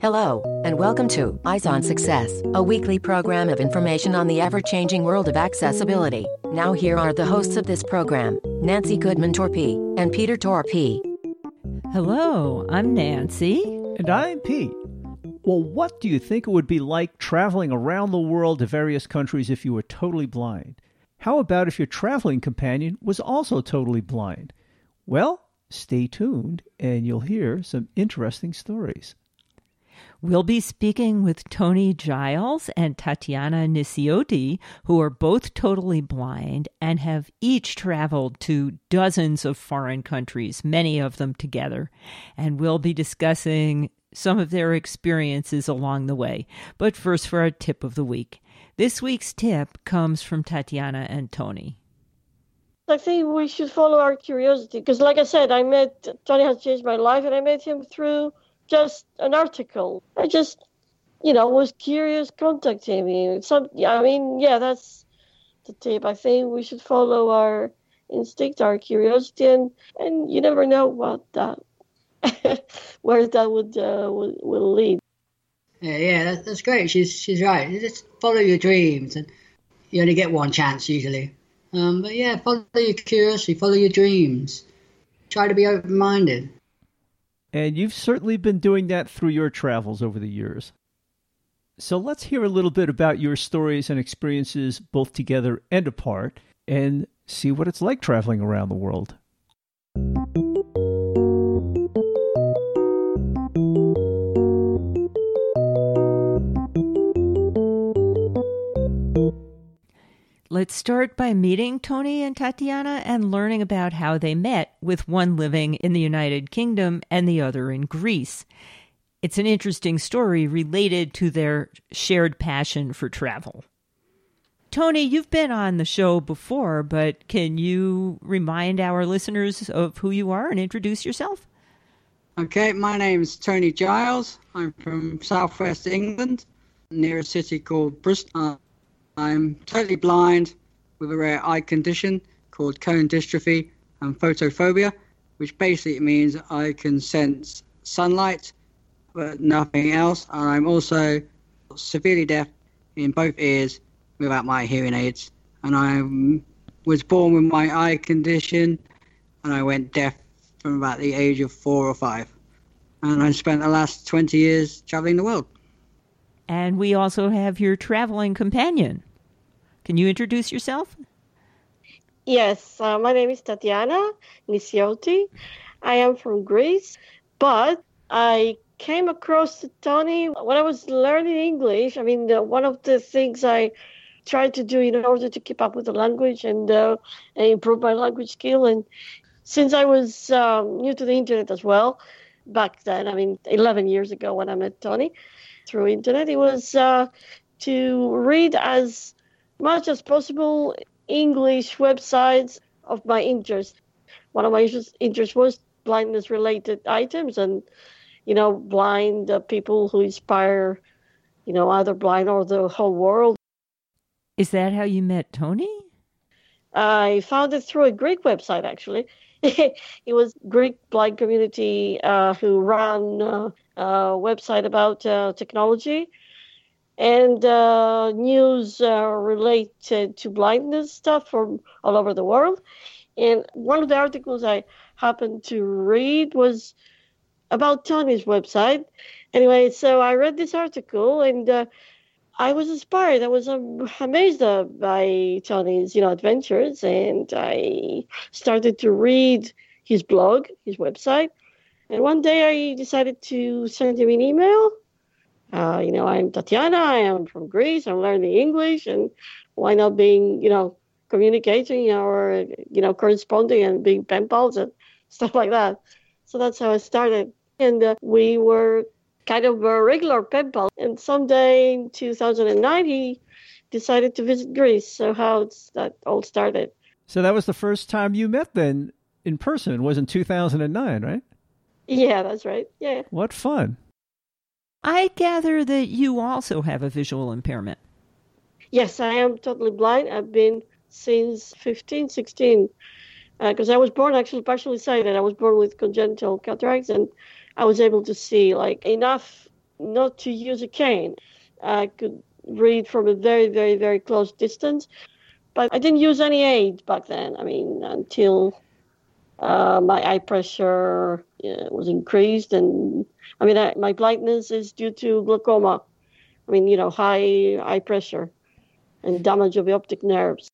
Hello, and welcome to Eyes on Success, a weekly program of information on the ever changing world of accessibility. Now, here are the hosts of this program Nancy Goodman Torpey and Peter Torpey. Hello, I'm Nancy. And I'm Pete. Well, what do you think it would be like traveling around the world to various countries if you were totally blind? How about if your traveling companion was also totally blind? Well, stay tuned and you'll hear some interesting stories. We'll be speaking with Tony Giles and Tatiana Nisioti, who are both totally blind and have each traveled to dozens of foreign countries, many of them together. And we'll be discussing some of their experiences along the way. But first, for our tip of the week. This week's tip comes from Tatiana and Tony. I think we should follow our curiosity because, like I said, I met Tony has changed my life, and I met him through just an article. I just, you know, was curious, contacting him. Some, I mean, yeah, that's the tip. I think we should follow our instinct, our curiosity, and and you never know what that, where that would uh, will, will lead. Yeah, yeah, that's, great. She's she's right. Just follow your dreams, and you only get one chance usually. Um, but yeah, follow your curiosity, follow your dreams. Try to be open-minded. And you've certainly been doing that through your travels over the years. So let's hear a little bit about your stories and experiences, both together and apart, and see what it's like traveling around the world. Let's start by meeting Tony and Tatiana and learning about how they met, with one living in the United Kingdom and the other in Greece. It's an interesting story related to their shared passion for travel. Tony, you've been on the show before, but can you remind our listeners of who you are and introduce yourself? Okay, my name's Tony Giles. I'm from southwest England, near a city called Bristol. I'm totally blind with a rare eye condition called cone dystrophy and photophobia, which basically means I can sense sunlight but nothing else. And I'm also severely deaf in both ears without my hearing aids. And I was born with my eye condition and I went deaf from about the age of four or five. And I spent the last 20 years traveling the world. And we also have your traveling companion. Can you introduce yourself? Yes, uh, my name is Tatiana Nisioti. I am from Greece, but I came across Tony when I was learning English. I mean, one of the things I tried to do in order to keep up with the language and, uh, and improve my language skill. And since I was um, new to the internet as well, back then, I mean, 11 years ago when I met Tony through internet, it was uh, to read as much as possible English websites of my interest. One of my interests was blindness related items and, you know, blind uh, people who inspire, you know, either blind or the whole world. Is that how you met Tony? I found it through a Greek website, actually. it was Greek blind community uh, who ran uh, a website about uh, technology and uh, news uh, related to blindness stuff from all over the world. And one of the articles I happened to read was about Tony's website. Anyway, so I read this article and uh, I was inspired. I was um, amazed uh, by Tony's, you know, adventures, and I started to read his blog, his website. And one day I decided to send him an email uh, you know, I'm Tatiana. I am from Greece. I'm learning English, and why not being, you know, communicating or you know corresponding and being pen pals and stuff like that. So that's how I started, and uh, we were kind of a regular pen pal. And someday in 2009, he decided to visit Greece. So how that all started. So that was the first time you met then in person. It was in 2009, right? Yeah, that's right. Yeah. What fun. I gather that you also have a visual impairment. Yes, I am totally blind. I've been since 15, 16, because uh, I was born actually partially sighted. I was born with congenital cataracts, and I was able to see like enough not to use a cane. I could read from a very, very, very close distance, but I didn't use any aid back then. I mean, until uh, my eye pressure was increased, and I mean, I, my blindness is due to glaucoma. I mean, you know, high eye pressure and damage of the optic nerves.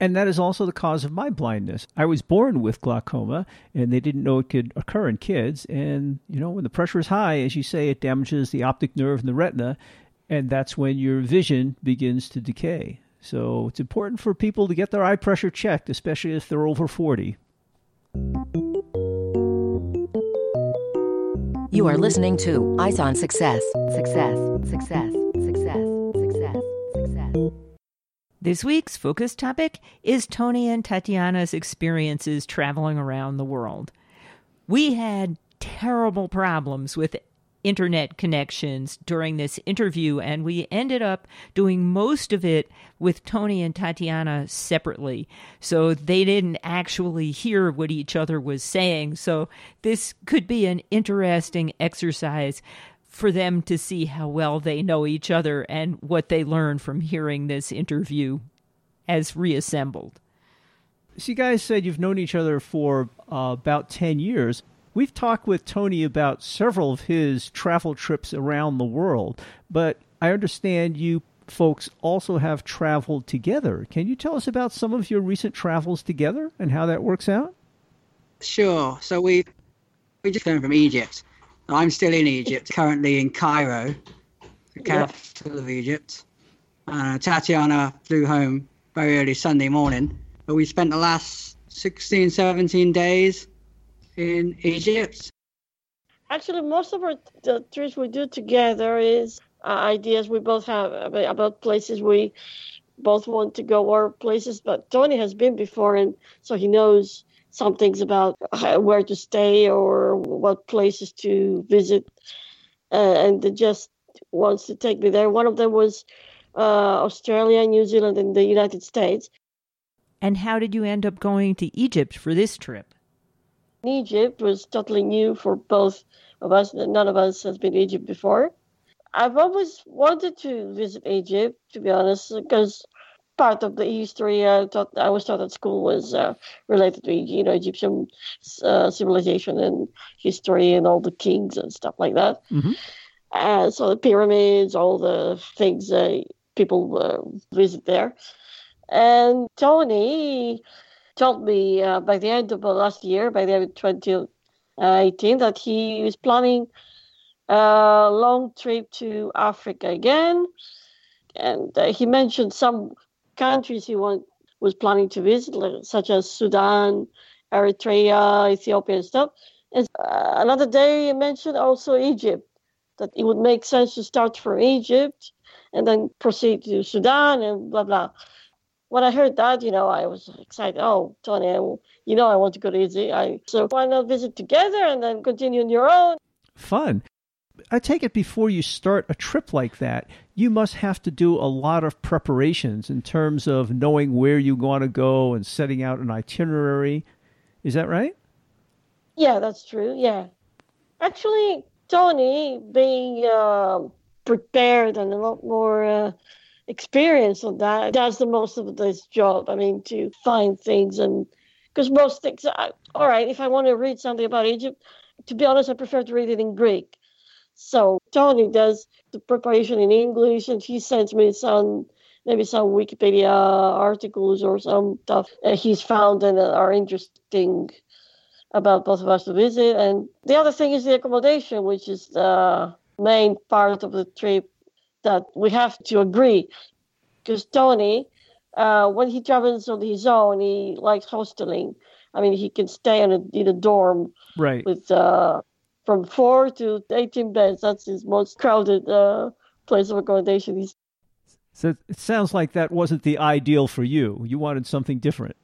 And that is also the cause of my blindness. I was born with glaucoma, and they didn't know it could occur in kids. And, you know, when the pressure is high, as you say, it damages the optic nerve and the retina, and that's when your vision begins to decay. So it's important for people to get their eye pressure checked, especially if they're over 40. You are listening to Eyes on Success. Success, success, success, success, success. This week's focus topic is Tony and Tatiana's experiences traveling around the world. We had terrible problems with internet connections during this interview, and we ended up doing most of it with Tony and Tatiana separately. So they didn't actually hear what each other was saying. So this could be an interesting exercise for them to see how well they know each other and what they learn from hearing this interview as reassembled. So, you guys said you've known each other for uh, about 10 years. We've talked with Tony about several of his travel trips around the world, but I understand you folks also have traveled together. Can you tell us about some of your recent travels together and how that works out? Sure. So we we just came from Egypt. I'm still in Egypt, currently in Cairo, the capital of Egypt. Uh, Tatiana flew home very early Sunday morning, but we spent the last 16, 17 days in Egypt. Actually, most of our the trips we do together is uh, ideas we both have about, about places we both want to go or places. But Tony has been before, and so he knows some things about where to stay or what places to visit, uh, and just wants to take me there. One of them was uh, Australia, New Zealand, and the United States. And how did you end up going to Egypt for this trip? Egypt was totally new for both of us. None of us has been to Egypt before. I've always wanted to visit Egypt, to be honest, because part of the history I taught I was taught at school was uh, related to you know Egyptian uh, civilization and history and all the kings and stuff like that. Mm-hmm. Uh, so the pyramids, all the things that people uh, visit there. And Tony told me uh, by the end of last year, by the end of 2018, that he was planning a long trip to Africa again. And uh, he mentioned some countries he want, was planning to visit, such as Sudan, Eritrea, Ethiopia, and stuff. And uh, another day he mentioned also Egypt, that it would make sense to start from Egypt and then proceed to Sudan and blah, blah when I heard that, you know, I was excited. Oh, Tony, you know, I want to go to Egypt. I, so why not visit together and then continue on your own? Fun. I take it before you start a trip like that, you must have to do a lot of preparations in terms of knowing where you want to go and setting out an itinerary. Is that right? Yeah, that's true. Yeah. Actually, Tony, being uh, prepared and a lot more uh, experience on that does the most of this job. I mean, to find things and because most things, I, all right, if I want to read something about Egypt, to be honest, I prefer to read it in Greek. So Tony does the preparation in English, and he sends me some maybe some Wikipedia articles or some stuff he's found and are interesting about both of us to visit. And the other thing is the accommodation, which is the main part of the trip that we have to agree because Tony, uh, when he travels on his own, he likes hosteling. I mean, he can stay in a, in a dorm right. with uh, from four to 18 beds. That's his most crowded uh, place of accommodation. He's... So it sounds like that wasn't the ideal for you. You wanted something different.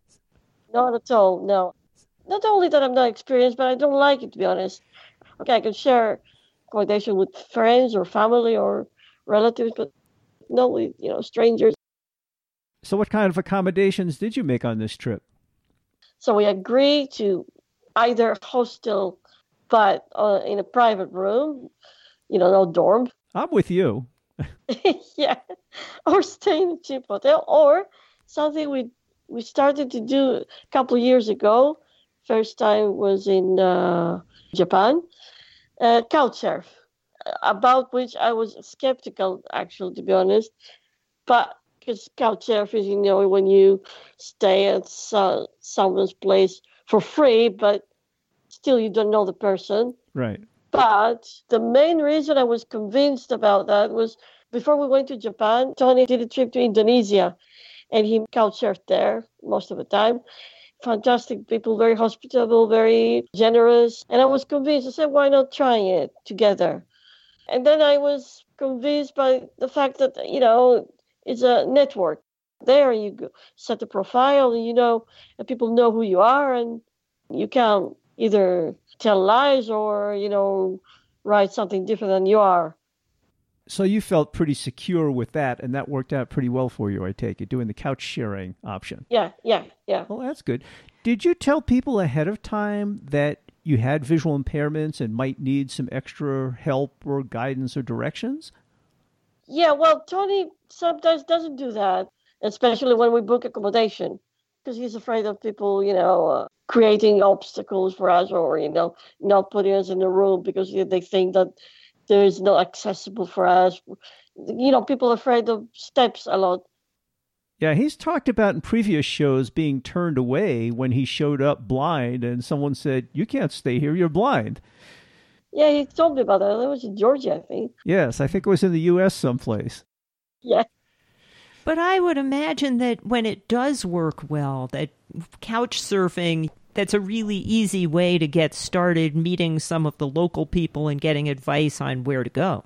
Not at all, no. Not only that I'm not experienced, but I don't like it, to be honest. Okay, I can share accommodation with friends or family or relatives, but no, we, you know, strangers. So, what kind of accommodations did you make on this trip? So we agreed to either hostel, but uh, in a private room, you know, no dorm. I'm with you. yeah, or stay in a cheap hotel, or something we we started to do a couple of years ago. First time was in uh, Japan, uh, couch surf, about which I was skeptical, actually, to be honest. But because couch surfing, you know, when you stay at so, someone's place for free, but still you don't know the person. Right. But the main reason I was convinced about that was before we went to Japan, Tony did a trip to Indonesia and he couch surfed there most of the time. Fantastic people, very hospitable, very generous. And I was convinced, I said, why not try it together? And then I was convinced by the fact that, you know, it's a network. There you go, set a profile, and you know, and people know who you are, and you can either tell lies or, you know, write something different than you are. So you felt pretty secure with that, and that worked out pretty well for you, I take it, doing the couch sharing option. Yeah, yeah, yeah. Well, that's good. Did you tell people ahead of time that you had visual impairments and might need some extra help or guidance or directions? Yeah, well, Tony sometimes doesn't do that, especially when we book accommodation, because he's afraid of people, you know, uh, creating obstacles for us or, you know, not putting us in the room because they think that there is no accessible for us. You know, people are afraid of steps a lot. Yeah, he's talked about in previous shows being turned away when he showed up blind and someone said, You can't stay here, you're blind. Yeah, he told me about that. That was in Georgia, I think. Yes, I think it was in the U.S. someplace. Yeah. But I would imagine that when it does work well, that couch surfing, that's a really easy way to get started meeting some of the local people and getting advice on where to go.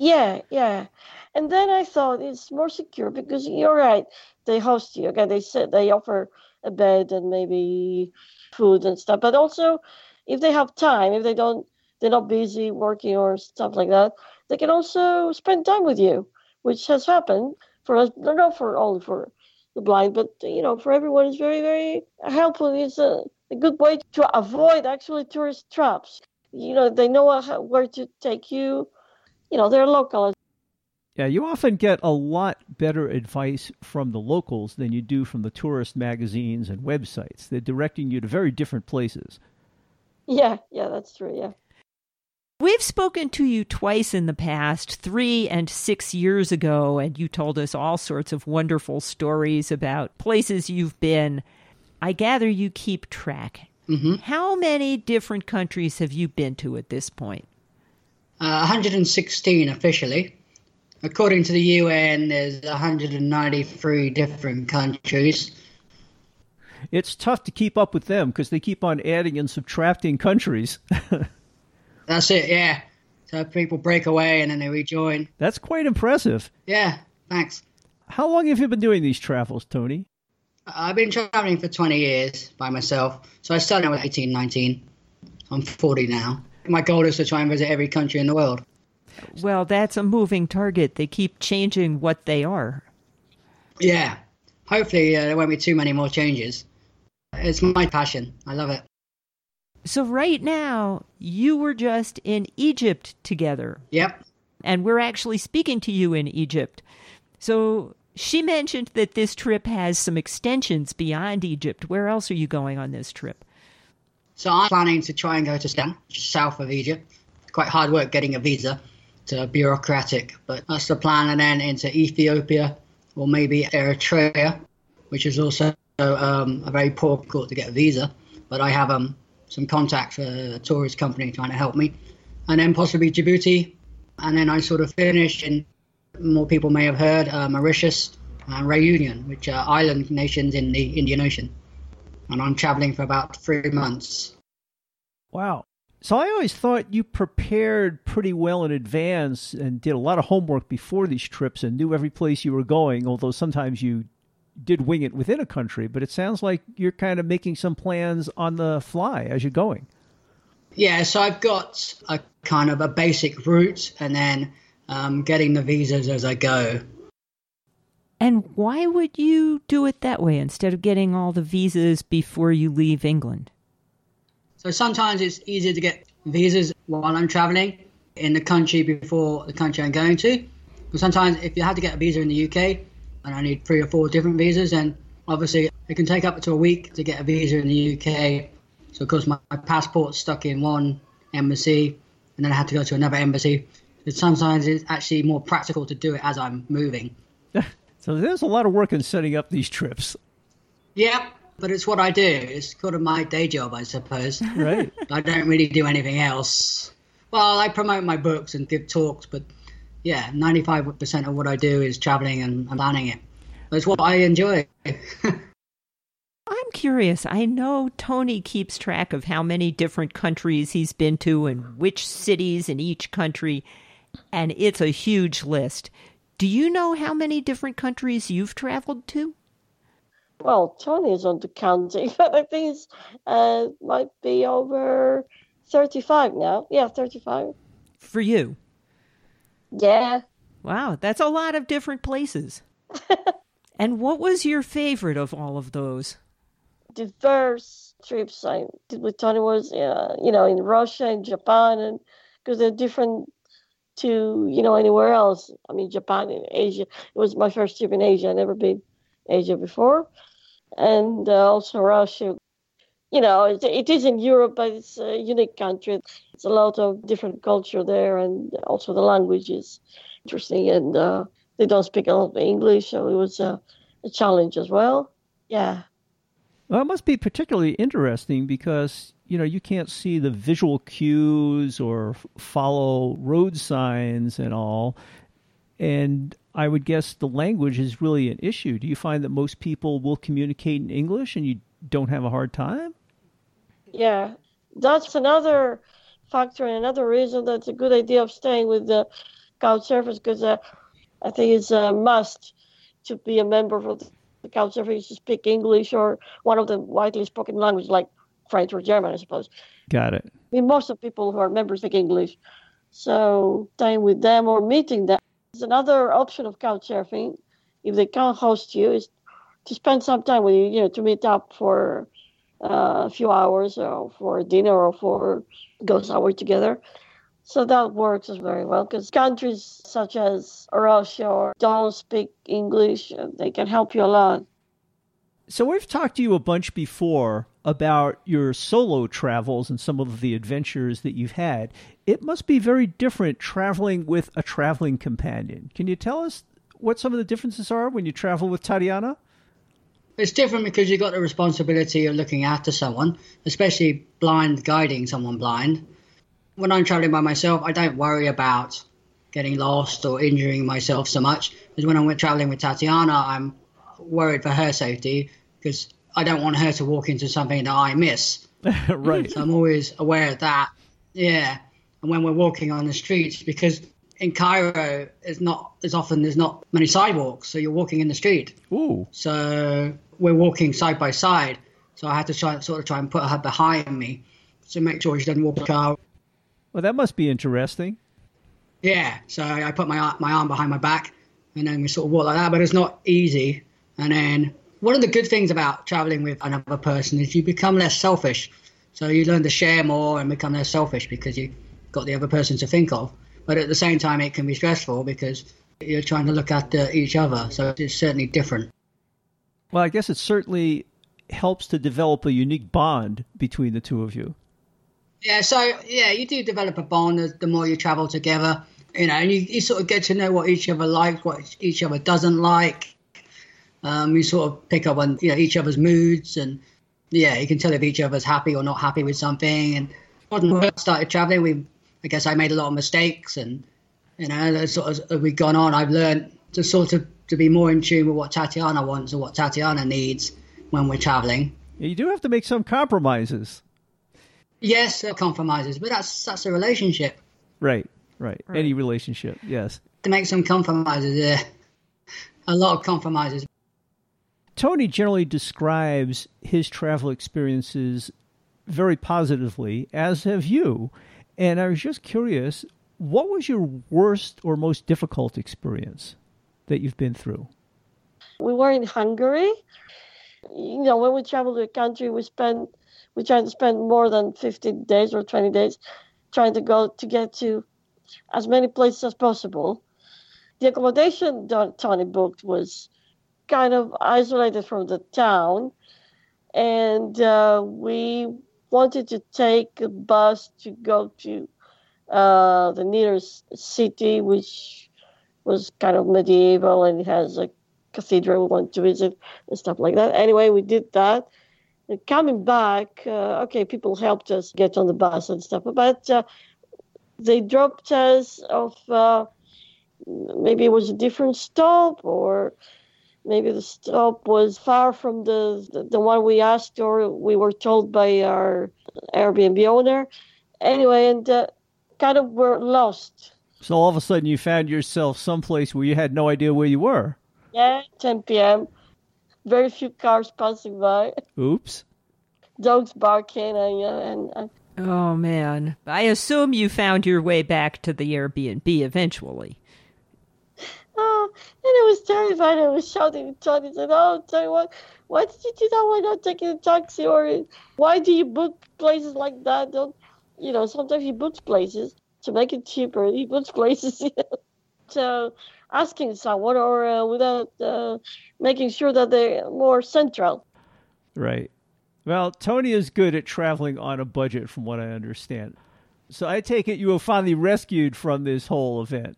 Yeah, yeah. And then I thought it's more secure because you're right. They host you. Okay, they said they offer a bed and maybe food and stuff. But also, if they have time, if they don't, they're not busy working or stuff like that, they can also spend time with you, which has happened for us. Not for only for the blind, but you know, for everyone, it's very, very helpful. It's a, a good way to avoid actually tourist traps. You know, they know how, where to take you. You know, they're local. Yeah, you often get a lot better advice from the locals than you do from the tourist magazines and websites. They're directing you to very different places. Yeah, yeah, that's true. Yeah. We've spoken to you twice in the past, three and six years ago, and you told us all sorts of wonderful stories about places you've been. I gather you keep track. Mm-hmm. How many different countries have you been to at this point? Uh, 116 officially. According to the UN, there's 193 different countries. It's tough to keep up with them because they keep on adding and subtracting countries. That's it, yeah. So people break away and then they rejoin. That's quite impressive. Yeah, thanks. How long have you been doing these travels, Tony? I've been traveling for 20 years by myself. So I started when I was 18, 19. I'm 40 now. My goal is to try and visit every country in the world. Well, that's a moving target. They keep changing what they are. Yeah. Hopefully, uh, there won't be too many more changes. It's my passion. I love it. So, right now, you were just in Egypt together. Yep. And we're actually speaking to you in Egypt. So, she mentioned that this trip has some extensions beyond Egypt. Where else are you going on this trip? So, I'm planning to try and go to Sudan, south of Egypt. Quite hard work getting a visa. It's uh, bureaucratic, but that's the plan. And then into Ethiopia or maybe Eritrea, which is also um, a very poor court to get a visa. But I have um, some contacts for a tourist company trying to help me. And then possibly Djibouti. And then I sort of finish in, more people may have heard, uh, Mauritius and Reunion, which are island nations in the Indian Ocean. And I'm traveling for about three months. Wow. So I always thought you prepared pretty well in advance and did a lot of homework before these trips and knew every place you were going, although sometimes you did wing it within a country, but it sounds like you're kind of making some plans on the fly as you're going. Yeah, so I've got a kind of a basic route and then um, getting the visas as I go. And why would you do it that way instead of getting all the visas before you leave England? So sometimes it's easier to get visas while I'm traveling. in the country before the country I'm going to. But sometimes if you have to get a visa in the UK, and I need three or four different visas, then obviously it can take up to a week to get a visa in the UK. So of course my, my passport's stuck in one embassy, and then I have to go to another embassy. So sometimes it's actually more practical to do it as I'm moving. so there's a lot of work in setting up these trips. Yep, but it's what I do. It's kind of my day job, I suppose. Right. I don't really do anything else. Well, I promote my books and give talks, but yeah, 95% of what I do is traveling and planning it. That's what I enjoy. I'm curious. I know Tony keeps track of how many different countries he's been to and which cities in each country, and it's a huge list. Do you know how many different countries you've traveled to? Well, Tony is on the counting, but I think it's uh, might be over 35 now. Yeah, 35. For you? Yeah. Wow, that's a lot of different places. and what was your favorite of all of those? Diverse trips I did with Tony was, uh, you know, in Russia and Japan, and because they're different to, you know, anywhere else. I mean, Japan and Asia. It was my first trip in Asia. i never been Asia before, and uh, also Russia. You know, it, it is in Europe, but it's a unique country. It's a lot of different culture there, and also the language is interesting. And uh, they don't speak a lot of English, so it was a, a challenge as well. Yeah. Well, it must be particularly interesting because you know you can't see the visual cues or follow road signs and all, and I would guess the language is really an issue. Do you find that most people will communicate in English and you don't have a hard time? Yeah, that's another factor and another reason that's a good idea of staying with the couch surfers because uh, I think it's a must to be a member of the the couch surfers to speak English or one of the widely spoken languages like French or German, I suppose. Got it. I mean, most of people who are members speak English. So staying with them or meeting them is another option of couch surfing. If they can't host you, is to spend some time with you, you know, to meet up for uh, a few hours or for dinner or for go somewhere together. So that works very well because countries such as Russia don't speak English. They can help you a lot. So we've talked to you a bunch before about your solo travels and some of the adventures that you've had. It must be very different traveling with a traveling companion. Can you tell us what some of the differences are when you travel with Tatiana? It's different because you've got the responsibility of looking after someone, especially blind guiding someone blind when I'm traveling by myself, I don't worry about getting lost or injuring myself so much. Because when I'm traveling with Tatiana, I'm worried for her safety because I don't want her to walk into something that I miss. right. So I'm always aware of that. Yeah. And when we're walking on the streets, because in Cairo, it's not as often there's not many sidewalks, so you're walking in the street. Ooh. So we're walking side by side. So I had to try, sort of try and put her behind me to make sure she doesn't walk the car well, that must be interesting. Yeah, so I put my my arm behind my back, and then we sort of walk like that. But it's not easy. And then one of the good things about traveling with another person is you become less selfish. So you learn to share more and become less selfish because you've got the other person to think of. But at the same time, it can be stressful because you're trying to look after each other. So it's certainly different. Well, I guess it certainly helps to develop a unique bond between the two of you. Yeah, so yeah, you do develop a bond the more you travel together, you know, and you, you sort of get to know what each other likes, what each other doesn't like. Um, you sort of pick up on you know each other's moods, and yeah, you can tell if each other's happy or not happy with something. And when we started traveling, we I guess I made a lot of mistakes, and you know, sort of as we've gone on, I've learned to sort of to be more in tune with what Tatiana wants or what Tatiana needs when we're traveling. You do have to make some compromises. Yes, compromises, but that's that's a relationship. Right, right. right. Any relationship, yes. To make some compromises, yeah. A lot of compromises. Tony generally describes his travel experiences very positively, as have you. And I was just curious, what was your worst or most difficult experience that you've been through? We were in Hungary. You know, when we travel to a country, we spend we try to spend more than 15 days or 20 days trying to go to get to as many places as possible. The accommodation Tony booked was kind of isolated from the town, and uh, we wanted to take a bus to go to uh, the nearest city, which was kind of medieval and has a cathedral we wanted to visit and stuff like that. Anyway, we did that. And coming back, uh, okay, people helped us get on the bus and stuff, but uh, they dropped us off. Uh, maybe it was a different stop, or maybe the stop was far from the, the, the one we asked, or we were told by our Airbnb owner. Anyway, and uh, kind of were lost. So all of a sudden, you found yourself someplace where you had no idea where you were. Yeah, 10 p.m. Very few cars passing by. Oops. Dogs barking and, and, and Oh man. I assume you found your way back to the Airbnb eventually. Oh, and it was terrifying. I was shouting at Tony. Said, "Oh, Tony, what? Why did you do that? Why not taking a taxi? Or why do you book places like that? Don't you know? Sometimes he books places to make it cheaper. He books places you know, to asking someone or uh, without uh, making sure that they're more central. Right. Well, Tony is good at traveling on a budget, from what I understand. So I take it you were finally rescued from this whole event.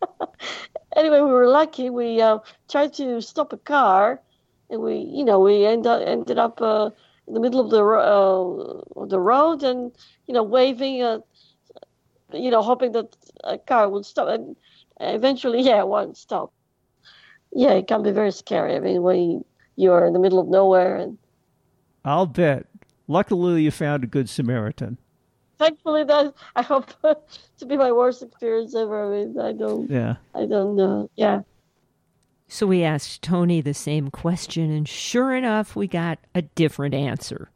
anyway, we were lucky. We uh, tried to stop a car, and we, you know, we end up, ended up uh, in the middle of the uh, the road, and you know, waving, uh, you know, hoping that a car would stop. And eventually, yeah, one stopped. Yeah, it can be very scary. I mean, when you're in the middle of nowhere and I'll bet. Luckily, you found a good Samaritan. Thankfully, that I hope to be my worst experience ever. I mean, I don't. Yeah. I don't know. Yeah. So we asked Tony the same question, and sure enough, we got a different answer.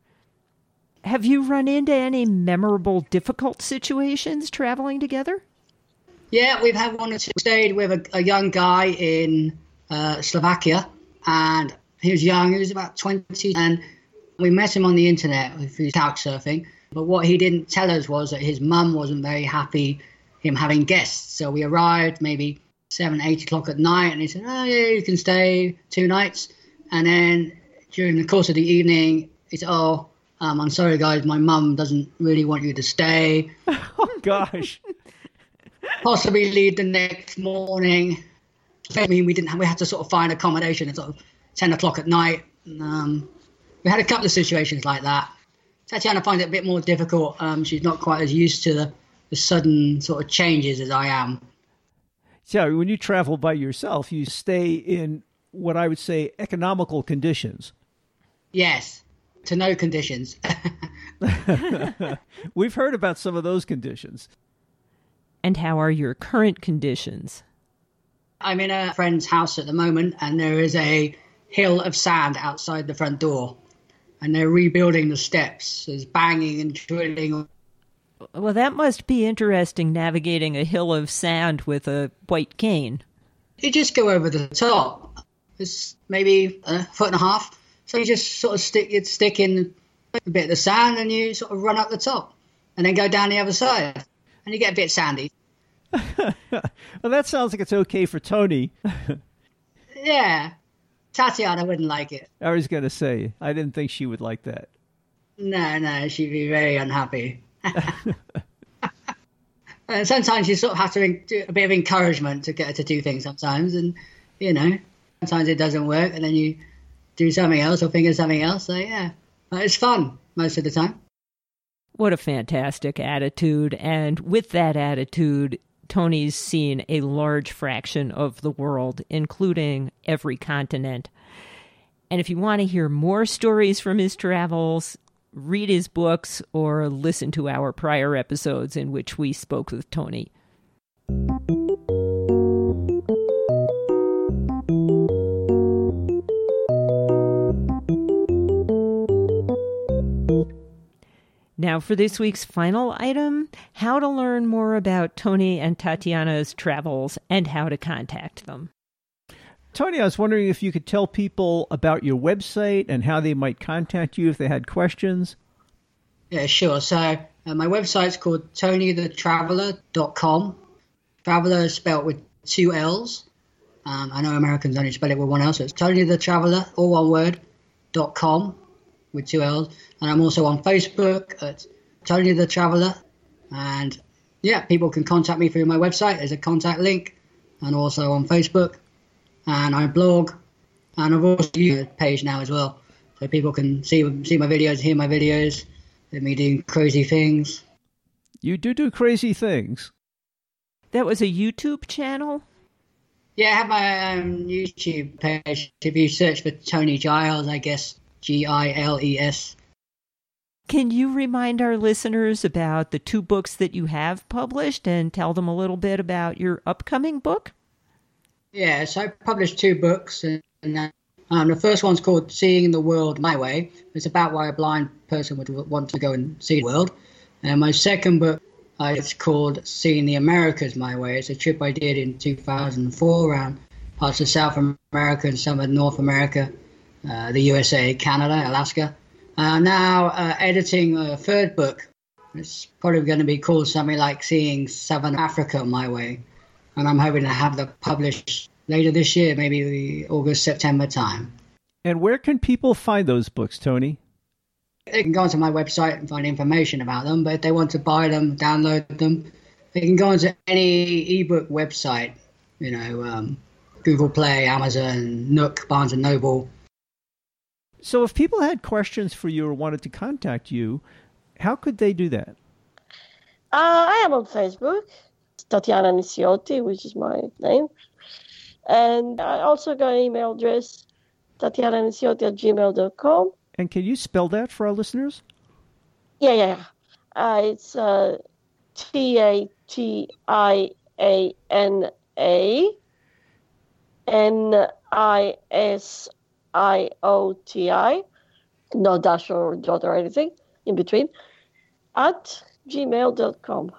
Have you run into any memorable, difficult situations traveling together? Yeah, we've had one or two. We stayed with a, a young guy in uh, Slovakia, and he was young. He was about 20, and we met him on the internet with his couch surfing. But what he didn't tell us was that his mum wasn't very happy him having guests. So we arrived maybe seven, eight o'clock at night, and he said, "Oh yeah, you can stay two nights." And then during the course of the evening, he said, "Oh, um, I'm sorry, guys, my mum doesn't really want you to stay." oh gosh. Possibly leave the next morning. I mean, we didn't. Have, we had to sort of find accommodation at sort of ten o'clock at night. Um, we had a couple of situations like that. Tatiana finds it a bit more difficult. Um, she's not quite as used to the, the sudden sort of changes as I am. So when you travel by yourself, you stay in what I would say economical conditions. Yes, to no conditions. We've heard about some of those conditions. And how are your current conditions? I'm in a friend's house at the moment, and there is a hill of sand outside the front door and they're rebuilding the steps. There's banging and drilling. Well, that must be interesting navigating a hill of sand with a white cane. You just go over the top. It's maybe a foot and a half. So you just sort of stick you stick in a bit of the sand and you sort of run up the top and then go down the other side. And you get a bit sandy. well, that sounds like it's okay for Tony. yeah. Tatiana wouldn't like it. I was going to say, I didn't think she would like that. No, no, she'd be very unhappy. and uh, sometimes you sort of have to do a bit of encouragement to get her to do things sometimes. And, you know, sometimes it doesn't work and then you do something else or think of something else. So, yeah, but it's fun most of the time. What a fantastic attitude. And with that attitude, Tony's seen a large fraction of the world, including every continent. And if you want to hear more stories from his travels, read his books or listen to our prior episodes in which we spoke with Tony. Now, for this week's final item how to learn more about Tony and Tatiana's travels and how to contact them. Tony, I was wondering if you could tell people about your website and how they might contact you if they had questions. Yeah, sure. So Uh, my website's called tonythetraveler.com. Traveler is spelled with two L's. Um, I know Americans only spell it with one L, so it's tonythetraveler, all one word, dot com with two L's. And I'm also on Facebook at Tony the Traveler. And yeah, people can contact me through my website. There's a contact link, and also on Facebook. And I blog, and I've also used a page now as well, so people can see see my videos, hear my videos, of me doing crazy things. You do do crazy things. That was a YouTube channel. Yeah, I have my um, YouTube page. If you search for Tony Giles, I guess G I L E S. Can you remind our listeners about the two books that you have published and tell them a little bit about your upcoming book? Yes, I published two books, and um, the first one's called Seeing the World My Way. It's about why a blind person would want to go and see the world. And my second book uh, it's called Seeing the Americas My Way. It's a trip I did in 2004 around parts of South America and some of North America, uh, the USA, Canada, Alaska. Uh, now uh, editing a third book. It's probably going to be called something like Seeing Southern Africa My Way. And I'm hoping to have that published later this year, maybe August, September time. And where can people find those books, Tony? They can go onto my website and find information about them, but if they want to buy them, download them, they can go onto any ebook website, you know, um, Google Play, Amazon, Nook, Barnes and Noble. So, if people had questions for you or wanted to contact you, how could they do that? Uh, I am on Facebook, Tatiana Nisioti, which is my name. And I also got an email address, tatiananisioti at gmail.com. And can you spell that for our listeners? Yeah, yeah. Uh, it's uh, T A T I A N A N I S I O T I. No dash or dot or anything in between. At gmail.com.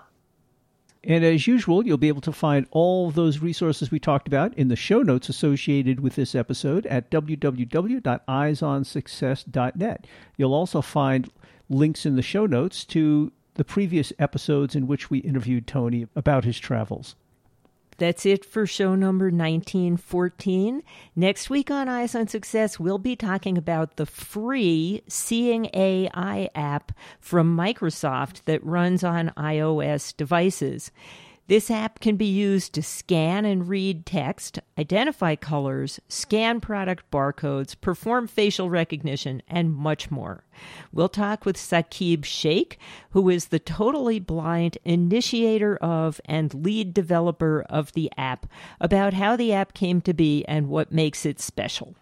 And as usual, you'll be able to find all those resources we talked about in the show notes associated with this episode at www.eyesonsuccess.net. You'll also find links in the show notes to the previous episodes in which we interviewed Tony about his travels. That's it for show number 1914. Next week on Eyes on Success, we'll be talking about the free Seeing AI app from Microsoft that runs on iOS devices. This app can be used to scan and read text, identify colors, scan product barcodes, perform facial recognition, and much more. We'll talk with Saqib Shaikh, who is the totally blind initiator of and lead developer of the app, about how the app came to be and what makes it special.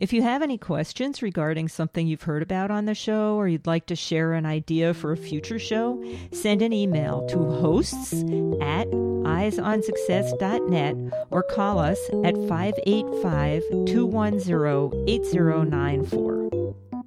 If you have any questions regarding something you've heard about on the show or you'd like to share an idea for a future show, send an email to hosts at eyesonsuccess.net or call us at 585 210 8094.